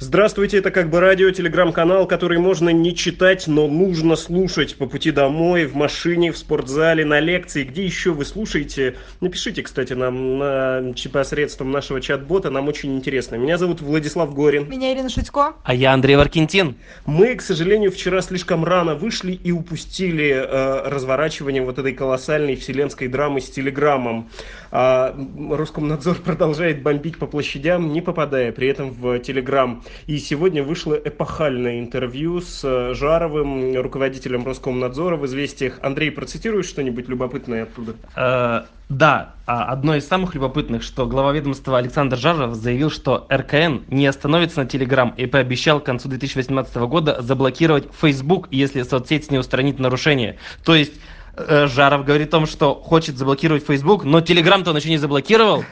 Здравствуйте, это как бы радио, телеграм-канал, который можно не читать, но нужно слушать по пути домой, в машине, в спортзале, на лекции, где еще вы слушаете. Напишите, кстати, нам на, посредством нашего чат-бота, нам очень интересно. Меня зовут Владислав Горин. Меня Ирина Шутько. А я Андрей Варкентин. Мы, к сожалению, вчера слишком рано вышли и упустили э, разворачивание вот этой колоссальной вселенской драмы с телеграммом. А Роскомнадзор продолжает бомбить по площадям, не попадая при этом в телеграм. И сегодня вышло эпохальное интервью с э, Жаровым, руководителем Роскомнадзора в «Известиях». Андрей, процитируешь что-нибудь любопытное оттуда? Э, да, а одно из самых любопытных, что глава ведомства Александр Жаров заявил, что РКН не остановится на Телеграм и пообещал к концу 2018 года заблокировать Facebook, если соцсеть не устранит нарушения. То есть э, Жаров говорит о том, что хочет заблокировать Facebook, но Телеграм-то он еще не заблокировал.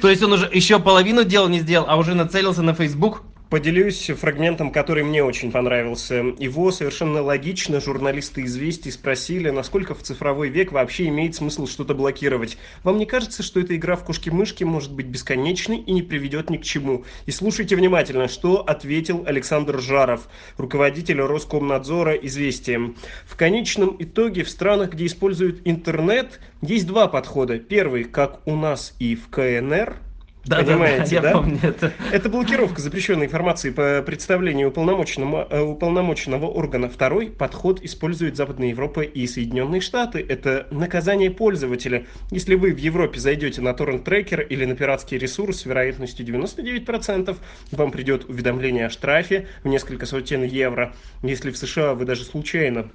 То есть он уже еще половину дела не сделал, а уже нацелился на Facebook. Поделюсь фрагментом, который мне очень понравился. Его совершенно логично журналисты «Известий» спросили, насколько в цифровой век вообще имеет смысл что-то блокировать. Вам не кажется, что эта игра в кошки-мышки может быть бесконечной и не приведет ни к чему? И слушайте внимательно, что ответил Александр Жаров, руководитель Роскомнадзора «Известиям». В конечном итоге в странах, где используют интернет, есть два подхода. Первый, как у нас и в КНР – да, Понимаете, да, да, я помню это. Это блокировка запрещенной информации по представлению уполномоченного, э, уполномоченного органа. Второй подход использует Западная Европа и Соединенные Штаты. Это наказание пользователя. Если вы в Европе зайдете на торрент-трекер или на пиратский ресурс с вероятностью 99%, вам придет уведомление о штрафе в несколько сотен евро. Если в США вы даже случайно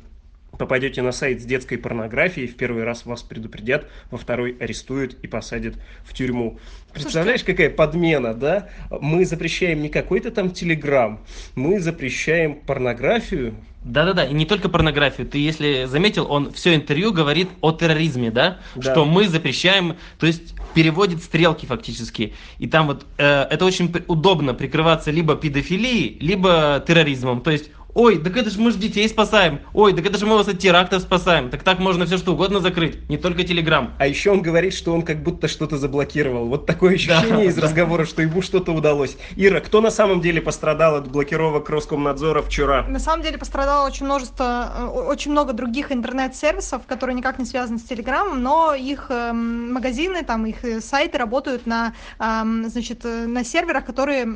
попадете на сайт с детской порнографией, в первый раз вас предупредят, во второй арестуют и посадят в тюрьму. Представляешь, какая подмена, да? Мы запрещаем не какой-то там телеграм, мы запрещаем порнографию. Да-да-да, и не только порнографию. Ты, если заметил, он все интервью говорит о терроризме, да? да. Что мы запрещаем, то есть переводит стрелки фактически. И там вот э, это очень удобно прикрываться либо педофилией, либо терроризмом. То есть Ой, так это же мы же детей спасаем. Ой, так это же мы вас от терактов спасаем. Так так можно все что угодно закрыть, не только Телеграм. А еще он говорит, что он как будто что-то заблокировал. Вот такое ощущение да, из да. разговора, что ему что-то удалось. Ира, кто на самом деле пострадал от блокировок Роскомнадзора вчера? На самом деле пострадало очень множество, э, очень много других интернет-сервисов, которые никак не связаны с Телеграмом, но их э, магазины, там их э, сайты работают на, э, значит, э, на серверах, которые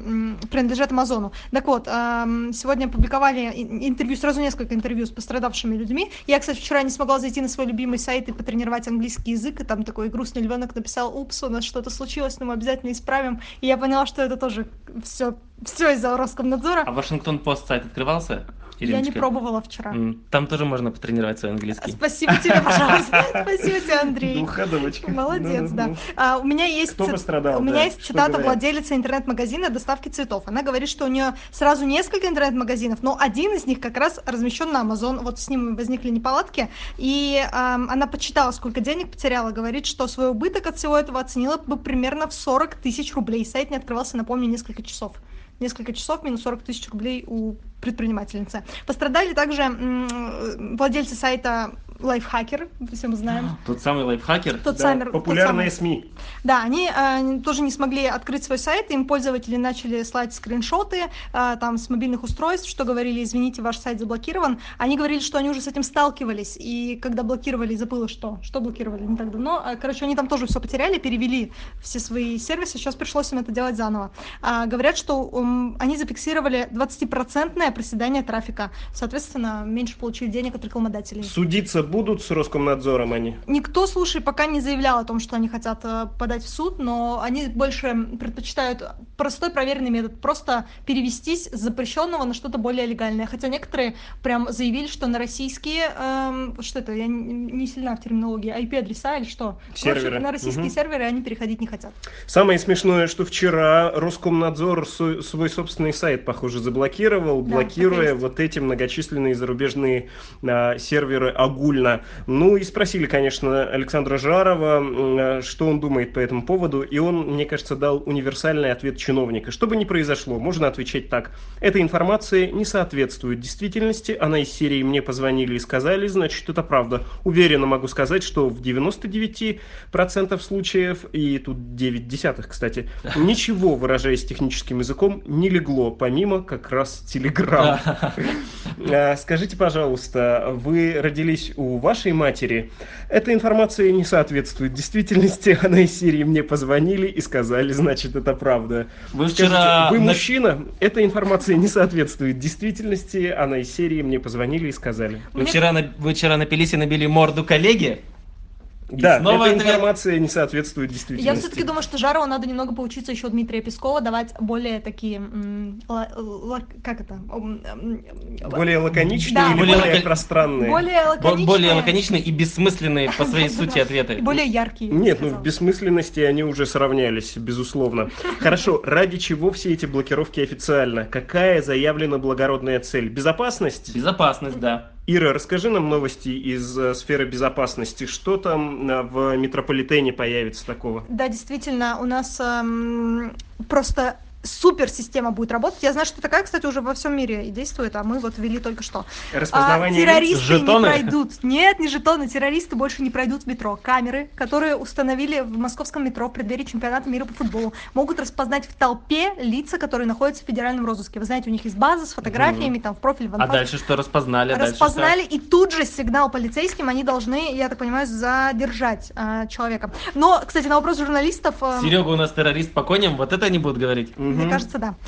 принадлежат Амазону. Так вот, э, сегодня опубликовали интервью, сразу несколько интервью с пострадавшими людьми. Я, кстати, вчера не смогла зайти на свой любимый сайт и потренировать английский язык, и там такой грустный львенок написал, упс, у нас что-то случилось, но мы обязательно исправим. И я поняла, что это тоже все, все из-за Роскомнадзора. А Вашингтон Пост сайт открывался? Ириночка. Я не пробовала вчера. Там тоже можно потренировать свой английский. Спасибо тебе, пожалуйста. Спасибо тебе, Андрей. Духадовочка. Молодец, да. А, у меня есть Кто пострадал? У меня есть цитата владелицы интернет-магазина доставки цветов. Она говорит, что у нее сразу несколько интернет-магазинов, но один из них как раз размещен на Amazon. Вот с ним возникли неполадки. И она подсчитала, сколько денег потеряла. Говорит, что свой убыток от всего этого оценила бы примерно в 40 тысяч рублей. Сайт не открывался, напомню, несколько часов несколько часов, минус 40 тысяч рублей у предпринимательницы. Пострадали также владельцы сайта лайфхакер, все мы знаем. Тот самый лайфхакер? Тот да, самый, популярные тот самый. СМИ. Да, они э, тоже не смогли открыть свой сайт, им пользователи начали слать скриншоты э, там с мобильных устройств, что говорили, извините, ваш сайт заблокирован. Они говорили, что они уже с этим сталкивались, и когда блокировали, забыла что, что блокировали не так давно. А, короче, они там тоже все потеряли, перевели все свои сервисы, сейчас пришлось им это делать заново. А, говорят, что um, они зафиксировали 20% проседание трафика, соответственно, меньше получили денег от рекламодателей. Судиться будут с Роскомнадзором они? Никто, слушай, пока не заявлял о том, что они хотят э, подать в суд, но они больше предпочитают простой проверенный метод, просто перевестись с запрещенного на что-то более легальное. Хотя некоторые прям заявили, что на российские, эм, что это, я не сильна в терминологии, IP-адреса или что? Серверы. Короче, на российские угу. серверы они переходить не хотят. Самое смешное, что вчера Роскомнадзор свой собственный сайт, похоже, заблокировал. Да. Блокируя вот эти многочисленные зарубежные а, серверы огульно. Ну и спросили, конечно, Александра Жарова, что он думает по этому поводу, и он, мне кажется, дал универсальный ответ чиновника. Что бы ни произошло, можно отвечать так. Эта информация не соответствует действительности, она из серии «Мне позвонили и сказали», значит, это правда. Уверенно могу сказать, что в 99% случаев, и тут 9 десятых, кстати, ничего, выражаясь техническим языком, не легло, помимо как раз телеграм. А, скажите, пожалуйста, вы родились у вашей матери? Эта информация не соответствует действительности, она из серии «Мне позвонили и сказали», значит, это правда. Вы вчера... Вы мужчина? Эта информация не соответствует действительности, она из серии «Мне позвонили и сказали». Вы вчера, вы вчера напились и набили морду Да, снова эта информация не соответствует действительности. Я все-таки думаю, что Жарову надо немного поучиться еще у Дмитрия Пескова давать более такие, как это? Более лаконичные да. или более, более лак... пространные? Более лаконичные. Более лаконичные и бессмысленные по своей сути ответы. Более яркие. Нет, ну в бессмысленности они уже сравнялись, безусловно. Хорошо, ради чего все эти блокировки официально? Какая заявлена благородная цель? Безопасность? Безопасность, да. Ира, расскажи нам новости из э, сферы безопасности. Что там э, в метрополитене появится такого? Да, действительно, у нас эм, просто супер система будет работать. Я знаю, что такая, кстати, уже во всем мире и действует, а мы вот ввели только что. Распознавание а, террористы жетоны? не пройдут. Нет, не жетоны, террористы больше не пройдут в метро. Камеры, которые установили в московском метро в преддверии чемпионата мира по футболу, могут распознать в толпе лица, которые находятся в федеральном розыске. Вы знаете, у них есть база с фотографиями, mm там в профиль в А дальше что распознали? Распознали, и тут же сигнал полицейским они должны, я так понимаю, задержать а, человека. Но, кстати, на вопрос журналистов... А... Серега у нас террорист по коням, вот это они будут говорить? Мне кажется, да.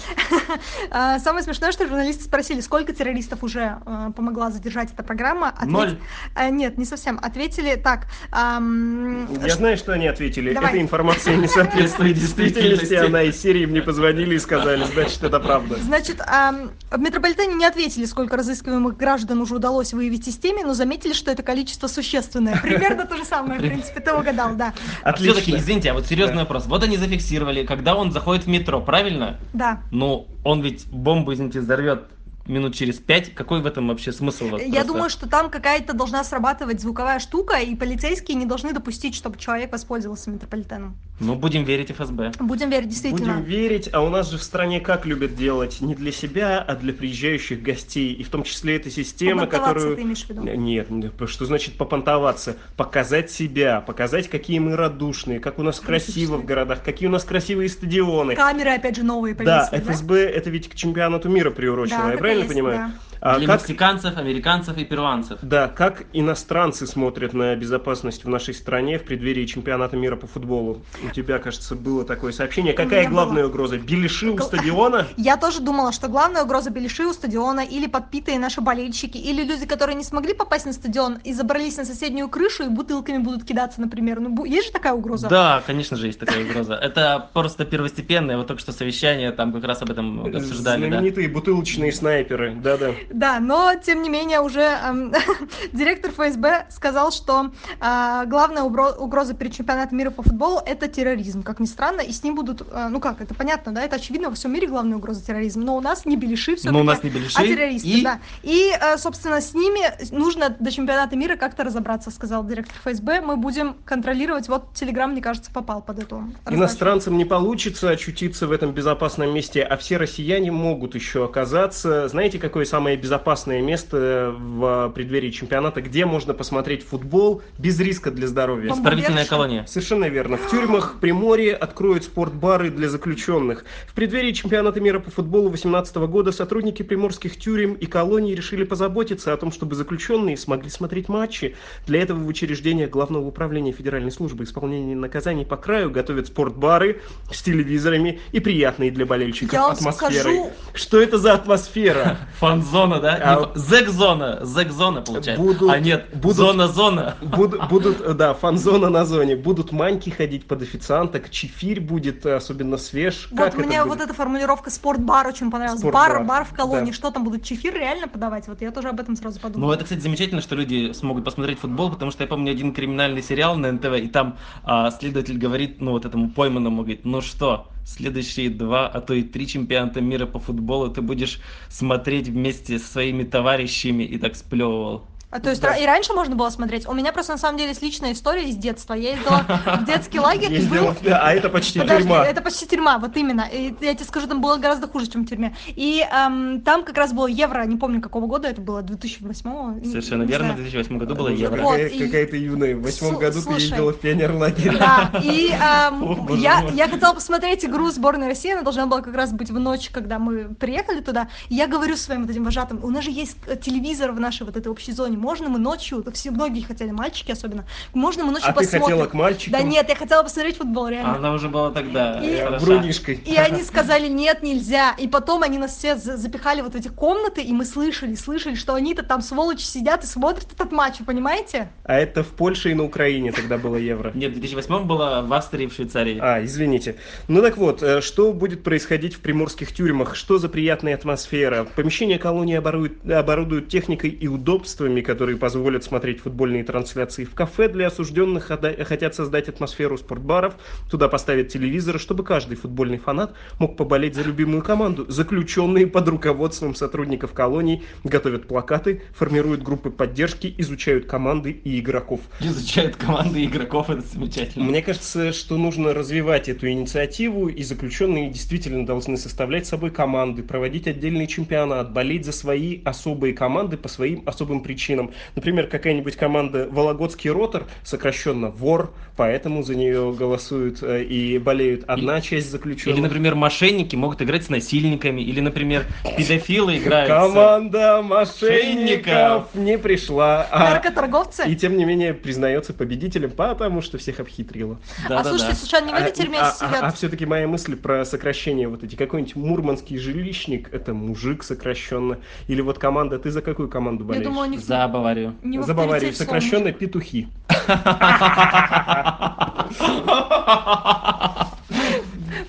А, самое смешное, что журналисты спросили, сколько террористов уже э, помогла задержать эта программа. Ответ... Ноль. А, нет, не совсем. Ответили так. Я знаю, что они ответили. Эта информация не соответствует действительности. Она из серии мне позвонили и сказали, значит, это правда. Значит, в метрополитене не ответили, сколько разыскиваемых граждан уже удалось выявить из темы, но заметили, что это количество существенное. Примерно то же самое, в принципе, ты угадал, да. Отлично. Все-таки, извините, а вот серьезный вопрос. Вот они зафиксировали, когда он заходит в метро, правильно? Правильно? Да. Ну, он ведь бомбу, извините, взорвет минут через пять. Какой в этом вообще смысл? Вот Я просто? думаю, что там какая-то должна срабатывать звуковая штука, и полицейские не должны допустить, чтобы человек воспользовался метрополитеном. Ну, будем верить ФСБ. Будем верить, действительно. Будем верить, а у нас же в стране как любят делать? Не для себя, а для приезжающих гостей. И в том числе эта система, которую... ты имеешь в виду? Нет, что значит попонтоваться? Показать себя, показать, какие мы радушные, как у нас красиво в городах, какие у нас красивые стадионы. Камеры, опять же, новые повесили, Да, ФСБ да? это ведь к чемпионату мира приурочено, да, я правильно есть, понимаю? Да. А Для как... мексиканцев, американцев и перуанцев. Да, как иностранцы смотрят на безопасность в нашей стране в преддверии чемпионата мира по футболу? У тебя, кажется, было такое сообщение. Какая главная было... угроза? Белиши у стадиона? Я тоже думала, что главная угроза белиши у стадиона или подпитые наши болельщики, или люди, которые не смогли попасть на стадион и забрались на соседнюю крышу и бутылками будут кидаться, например. Ну, есть же такая угроза? Да, конечно же, есть такая угроза. Это просто первостепенное, вот только что совещание, там как раз об этом обсуждали. Знаменитые бутылочные снайперы, да-да. Да, но тем не менее уже директор ФСБ сказал, что э, главная угроза перед чемпионатом мира по футболу это терроризм, как ни странно, и с ним будут, э, ну как, это понятно, да, это очевидно, во всем мире главная угроза терроризм, но у нас не белиши все Но у нас не белиши, а террористы, и... да. И, э, собственно, с ними нужно до чемпионата мира как-то разобраться, сказал директор ФСБ, мы будем контролировать, вот Телеграм, мне кажется, попал под эту Иностранцам не получится очутиться в этом безопасном месте, а все россияне могут еще оказаться, знаете, какое самое безопасное место в преддверии чемпионата, где можно посмотреть футбол без риска для здоровья. Исправительная колония. Совершенно верно. В тюрьмах Приморье откроют спортбары для заключенных. В преддверии чемпионата мира по футболу 2018 года сотрудники приморских тюрем и колоний решили позаботиться о том, чтобы заключенные смогли смотреть матчи. Для этого в учреждениях Главного управления Федеральной службы исполнения наказаний по краю готовят спортбары с телевизорами и приятные для болельщиков Я атмосферой. Скажу... Что это за атмосфера? Фан-зона, да? А а, зэк-зона, зэк-зона получается. Будут, а нет, будут, зона-зона. Будут, будут, да, фан-зона на зоне. Будут маньки ходить под официанток, чефирь будет особенно свеж. Вот как мне вот эта формулировка спортбар очень понравилась. Спортбар. Бар, бар в колонии. Да. Что там будут чефир реально подавать? Вот я тоже об этом сразу подумала. Ну это, кстати, замечательно, что люди смогут посмотреть футбол, потому что я помню один криминальный сериал на НТВ, и там а, следователь говорит, ну вот этому пойманному, говорит, ну что, следующие два, а то и три чемпионата мира по футболу ты будешь смотреть вместе со своими товарищами и так сплевывал. А то есть Да. и раньше можно было смотреть. У меня просто на самом деле есть личная история из детства. Я ездила в детский лагерь и был... А это почти Подожди, тюрьма. это почти тюрьма, вот именно. И я тебе скажу, там было гораздо хуже, чем в тюрьме. И эм, там как раз было евро, не помню какого года это было, 2008 не- Совершенно верно, в знаю. 2008 году было евро. Вот, какая- и- Какая ты юная. В восьмом году ты слушай. ездила в пионерлагерь. Да, и эм, О, я, мой. я хотела посмотреть игру сборной России, она должна была как раз быть в ночь, когда мы приехали туда. И я говорю своим вот этим вожатым, у нас же есть э, телевизор в нашей вот этой общей зоне, можно мы ночью, все многие хотели, мальчики особенно, можно мы ночью А ты посмотрим. хотела к мальчикам? Да нет, я хотела посмотреть футбол, реально. Она уже была тогда И-. Брунишкой. И они сказали, нет, нельзя. И потом они нас все за- запихали вот в эти комнаты, и мы слышали, слышали, что они-то там сволочи сидят и смотрят этот матч, вы понимаете? А это в Польше и на Украине тогда было евро. Нет, в 2008 было в Австрии и в Швейцарии. А, извините. Ну так вот, э, что будет происходить в приморских тюрьмах? Что за приятная атмосфера? Помещение колонии оборудуют, оборудуют техникой и удобствами, которые позволят смотреть футбольные трансляции в кафе для осужденных. Хотят создать атмосферу спортбаров. Туда поставят телевизоры, чтобы каждый футбольный фанат мог поболеть за любимую команду. Заключенные под руководством сотрудников колоний готовят плакаты, формируют группы поддержки, изучают команды и игроков. Изучают команды игроков, это замечательно. Мне кажется, что нужно развивать эту инициативу, и заключенные действительно должны составлять собой команды, проводить отдельный чемпионат, болеть за свои особые команды по своим особым причинам. Например, какая-нибудь команда Вологодский Ротор, сокращенно ВОР, поэтому за нее голосуют э, и болеют одна часть заключенных. Или, например, мошенники могут играть с насильниками, или, например, педофилы играют с- Команда мошенников не пришла. а- Наркоторговцы? И тем не менее признается победителем, потому что всех обхитрила. а Да-да-да. слушайте, случайно не в этой тюрьме а, сидят? все-таки моя мысль про сокращение вот эти. Какой-нибудь мурманский жилищник, это мужик сокращенно. Или вот команда, ты за какую команду Я болеешь? думаю, у них За Баварию. не в за Баварию. Сокращенно петухи.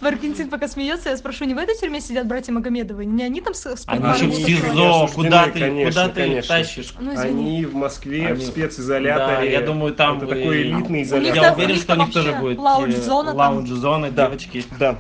В Аргентине пока смеется, я спрошу, не в этой тюрьме сидят братья Магомедовы? Не они там с, Они еще в? СИЗО, куда ты, конечно, куда ты конечно. тащишь? Ну. Они в Москве, в Они- специзоляторе. Да, я думаю, там Это вы- такой элитный изолятор. Я уверен, что у них тоже будет лаунж-зона там. лаунж-зона, Да. девочки. Да.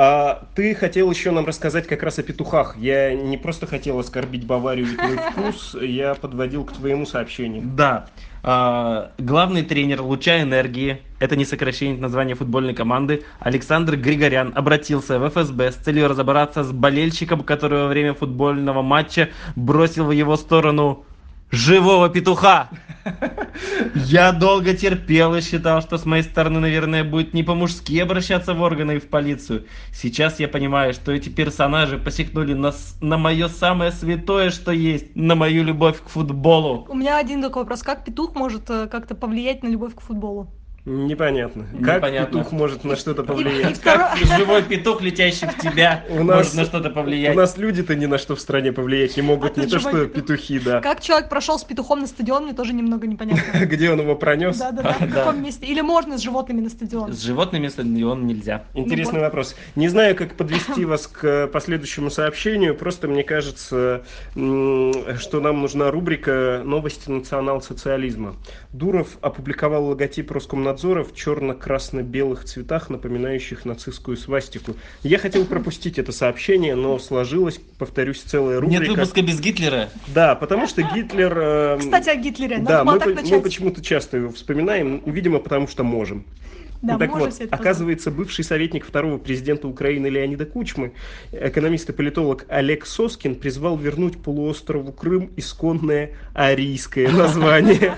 А, ты хотел еще нам рассказать как раз о петухах. Я не просто хотел оскорбить Баварию и твой вкус, я подводил к твоему сообщению. Да. А, главный тренер Луча Энергии, это не сокращение названия футбольной команды, Александр Григорян обратился в ФСБ с целью разобраться с болельщиком, который во время футбольного матча бросил в его сторону живого петуха. Я долго терпел и считал, что с моей стороны, наверное, будет не по-мужски обращаться в органы и в полицию. Сейчас я понимаю, что эти персонажи посягнули на, на мое самое святое, что есть, на мою любовь к футболу. У меня один такой вопрос. Как петух может э, как-то повлиять на любовь к футболу? Непонятно. Как Непонятно. петух может на что-то повлиять? Как живой петух, летящий в тебя, У нас- может на что-то У повлиять. нас люди-то ни на что в стране повлиять не могут, А не то что петух. петухи, да. Как человек прошел с петухом на стадион, мне тоже немного непонятно. Где он его пронес? Да-да-да, в Да. каком месте? Или можно с животными на стадион? С животными стадион нельзя. Интересный Ну, вопрос. Не знаю, как подвести вас к последующему сообщению, просто мне кажется, что нам нужна рубрика «Новости национал-социализма». Дуров опубликовал логотип Роскомнадзора в черно-красно-белых цветах, напоминающих нацистскую свастику. Я хотел пропустить это сообщение, но сложилась, повторюсь, целая рубрика. Нет выпуска без Гитлера. Да, потому что Гитлер... эм, Кстати, о Гитлере. Да, Надо мы, по- мы начать. почему-то часто его вспоминаем, видимо, потому что можем. Да, так вот, оказывается, бывший советник второго президента Украины Леонида Кучмы, экономист и политолог Олег Соскин призвал вернуть полуострову Крым исконное арийское название.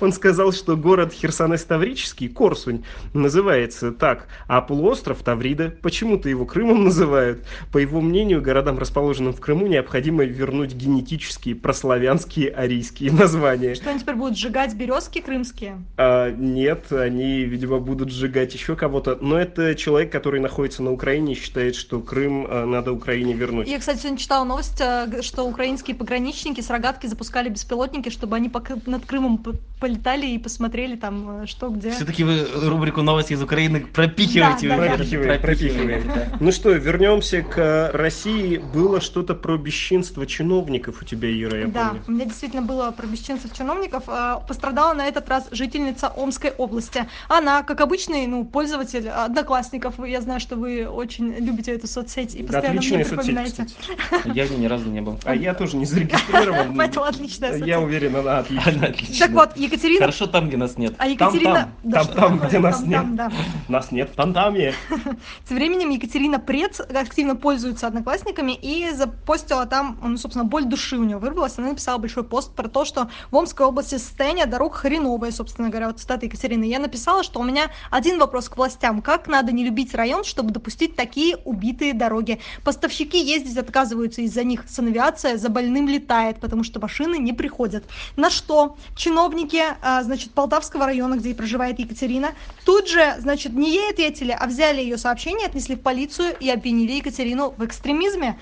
Он сказал, что город Херсонес-Таврический, Корсунь, называется так, а полуостров Таврида почему-то его Крымом называют. По его мнению, городам, расположенным в Крыму, необходимо вернуть генетические прославянские арийские названия. Что они теперь будут сжигать березки крымские? А, нет, они, видимо, будут сжигать еще кого-то. Но это человек, который находится на Украине и считает, что Крым а, надо Украине вернуть. Я, кстати, сегодня читала новость, э, что украинские пограничники с рогатки запускали беспилотники, чтобы они над Крымом полетали и посмотрели там, э, что где. Все-таки вы рубрику «Новости из Украины» пропихиваете. Да, да, Пропихиваем, пропихиваете, пропихиваем. да. Ну что, вернемся к России. Было что-то про бесчинство чиновников у тебя, Ира, я Да, помню. у меня действительно было про бесчинцев чиновников. Э, Пострадала на этот раз жительница Омской области. Она, как обычный ну, пользователь одноклассников, я знаю, что вы очень любите эту соцсеть и постоянно Отличная мне соцсеть, припоминаете. кстати. Я в ней ни разу не был. А я тоже не зарегистрирован. Поэтому отличная Я соцсеть. уверен, она отличная. Она отличная. Так вот, Екатерина... Хорошо там, где нас нет. А Екатерина... Там-там, Да там, там, такое? где нас Там, нет. там, да. Нас нет в Тантаме. Тем временем Екатерина Прец активно пользуется одноклассниками и запостила там, ну, собственно, боль души у нее вырвалась. Она написала большой пост про то, что в Омской области состояние дорог хреновое, собственно говоря, вот цитата Екатерины. Я написала, что у меня один вопрос к властям. Как надо не любить район, чтобы допустить такие убитые дороги? Поставщики ездить отказываются из-за них. Санавиация за больным летает, потому что машины не приходят. На что чиновники, а, значит, Полтавского района, где проживает Екатерина, тут же, значит, не ей ответили, а взяли ее сообщение, отнесли в полицию и обвинили Екатерину в экстремизме.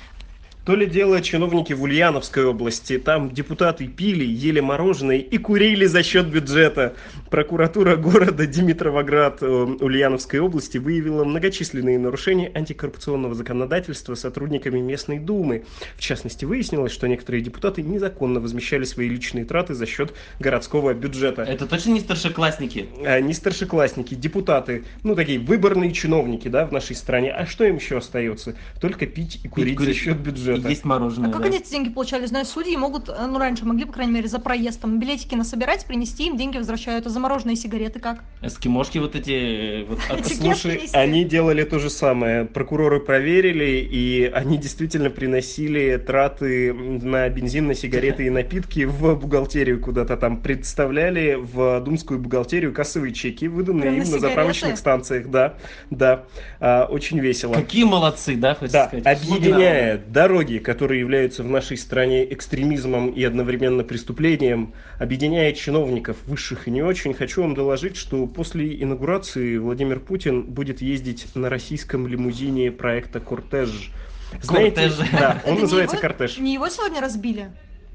То ли дело чиновники в Ульяновской области. Там депутаты пили, ели мороженое и курили за счет бюджета. Прокуратура города Димитровоград э, Ульяновской области выявила многочисленные нарушения антикоррупционного законодательства сотрудниками местной думы. В частности, выяснилось, что некоторые депутаты незаконно возмещали свои личные траты за счет городского бюджета. Это точно не старшеклассники? А, не старшеклассники, депутаты, ну такие выборные чиновники, да, в нашей стране. А что им еще остается? Только пить и курить за курить. счет бюджета. И есть мороженое. А как да. они эти деньги получали? Знаю, судьи могут, э, ну, раньше могли, по крайней мере, за проезд там билетики насобирать, принести, им деньги возвращают. А замороженные сигареты как? Эскимошки вот эти... э, Вот, Слушай, они делали то же самое. Прокуроры проверили, и они действительно приносили траты на бензин, на сигареты и напитки в бухгалтерию куда-то там. Представляли в думскую бухгалтерию кассовые чеки, выданные им на заправочных станциях. Да, да. А, очень весело. Какие молодцы, да, хочется Да, сказать? объединяя дороги, которые являются в нашей стране экстремизмом и одновременно преступлением, объединяя чиновников высших и не очень, хочу вам доложить, что после инаугурации Владимир Путин будет ездить на российском лимузине проекта «Кортеж». Знаете, Кортеж. да, Это он не называется его- «Кортеж». Не его сегодня разбили?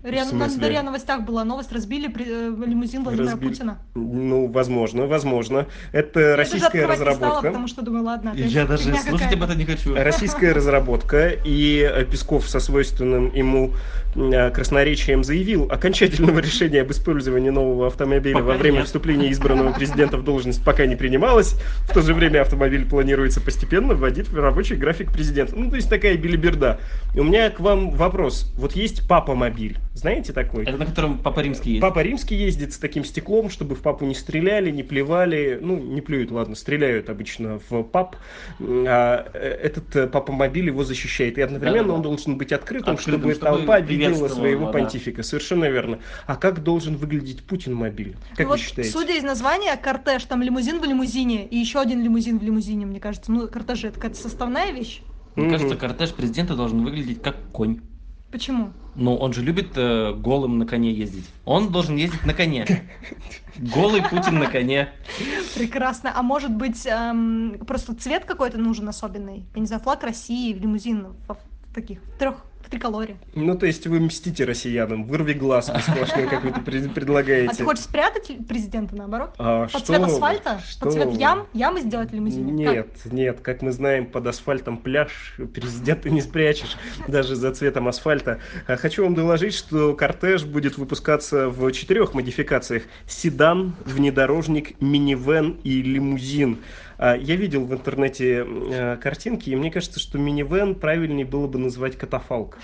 Риа- В На смысле? на РИА Новостях была новость, разбили при- э, лимузин Владимира Разбили. Путина. Ну, возможно, возможно. Это Я даже российская не стала, разработка. потому что думаю, ладно, опять Я даже слушать об этом не хочу. Российская разработка, и э, Песков со свойственным ему красноречием заявил окончательного решения об использовании нового автомобиля Пока во время нет. вступления избранного президента в должность пока не принималось. В то же время автомобиль планируется постепенно вводить в рабочий график президента. Ну, то есть такая билиберда. И у меня к вам вопрос. Вот есть папа-мобиль, знаете такой? Это на котором Папа Римский ездит. Папа Римский ездит с таким стеклом, чтобы в папу не стреляли, не плевали. Ну, не плюют, ладно, стреляют обычно в пап. А э, этот э, папа-мобиль его защищает. И одновременно Да-да-да. он должен быть открытым, Открытым, чтобы, чтобы толпа видела приветствовала своего его, да. понтифика. Совершенно верно. А как должен выглядеть Путин-мобиль? Как Ну вы вот, считаете? судя из названия, кортеж, там лимузин в лимузине и еще один лимузин в лимузине, мне кажется. Ну, кортежи, это какая-то составная вещь. Мне Мгм. кажется, кортеж президента должен выглядеть как конь. Почему? Ну, он же любит э, голым на коне ездить. Он должен ездить на коне. Голый Путин на коне. Прекрасно. А может быть, эм, просто цвет какой-то нужен особенный? Я не знаю, флаг России в лимузин в, таких трех в триколоре. Ну, то есть вы мстите россиянам. Вырви глаз сплошной, как вы это пред- А предлагаете. ты хочешь спрятать президента наоборот? А Под что цвет асфальта? что Под цвет ям? Ямы сделать лимузине? Нет, нет, как мы знаем, под асфальтом пляж президента не спрячешь, даже за цветом асфальта. А Хочу вам доложить, что кортеж будет выпускаться в четырех модификациях. Седан, внедорожник, минивэн и лимузин. А, Я видел в интернете э, картинки, и мне кажется, что минивэн правильнее было бы называть катафалк.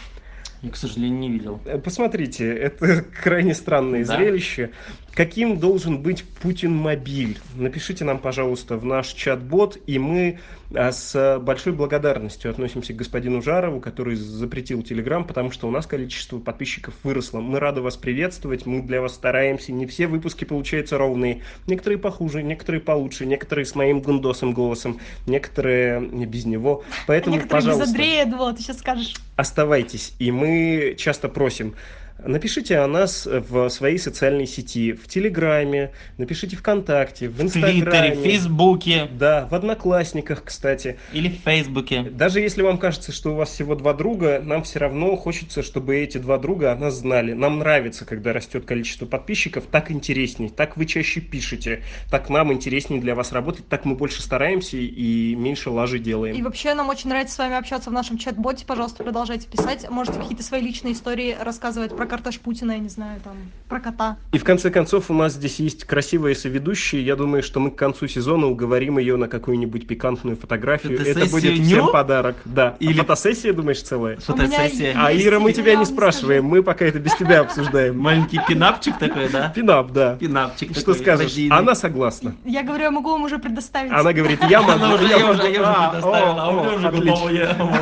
Я, к сожалению, не видел. Э, Посмотрите, это крайне странное Да. зрелище. Каким должен быть Путин-мобиль? Напишите нам, пожалуйста, в наш чат-бот, и мы а, с большой благодарностью относимся к господину Жарову, который запретил Телеграм, потому что у нас количество подписчиков выросло. Мы рады вас приветствовать, мы для вас стараемся. Не все выпуски получаются ровные. Некоторые похуже, некоторые получше, некоторые с моим гундосом голосом, некоторые без него. Поэтому, Некоторые без пожалуйста Андрея, я думала, ты сейчас скажешь. оставайтесь. И мы часто просим, Напишите о нас в своей социальной сети, в Телеграме, напишите ВКонтакте, в В Твиттере, Инстаграме. в Фейсбуке Да, в Одноклассниках, кстати. или в Фейсбуке. Даже если вам кажется, что у вас всего два друга, нам все равно хочется, чтобы эти два друга о нас знали. Нам нравится, когда растет количество подписчиков, так интересней, так вы чаще пишете, так нам интереснее для вас работать, так мы больше стараемся и меньше лажи делаем. И вообще нам очень нравится с вами общаться в нашем чат-боте. Пожалуйста, продолжайте писать. Можете какие-то свои личные истории рассказывать про карташ Путина, я не знаю, там, про кота. И в конце концов у нас здесь есть красивая соведущая. Я думаю, что мы к концу сезона уговорим ее на какую-нибудь пикантную фотографию. Это будет ню? всем подарок. Да. Или- А фотосессия, думаешь, целая? Фотосессия. А Ира, мы тебя не спрашиваем, мы пока это без тебя обсуждаем. Маленький пинапчик такой, да? Пинап, да. Пинапчик Что скажешь? Она согласна. Я говорю, я могу вам уже предоставить. Она говорит, я могу. Она уже, я уже, А, предоставила, а уже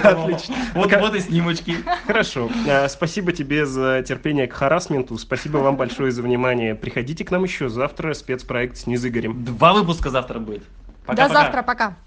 отлично. вот и снимочки. Хорошо. А, Спасибо тебе за терпение к харасменту. Спасибо вам большое за внимание. Приходите к нам еще завтра. Спецпроект с Низыгорем. Два выпуска завтра будет. До Пока-пока. завтра, пока.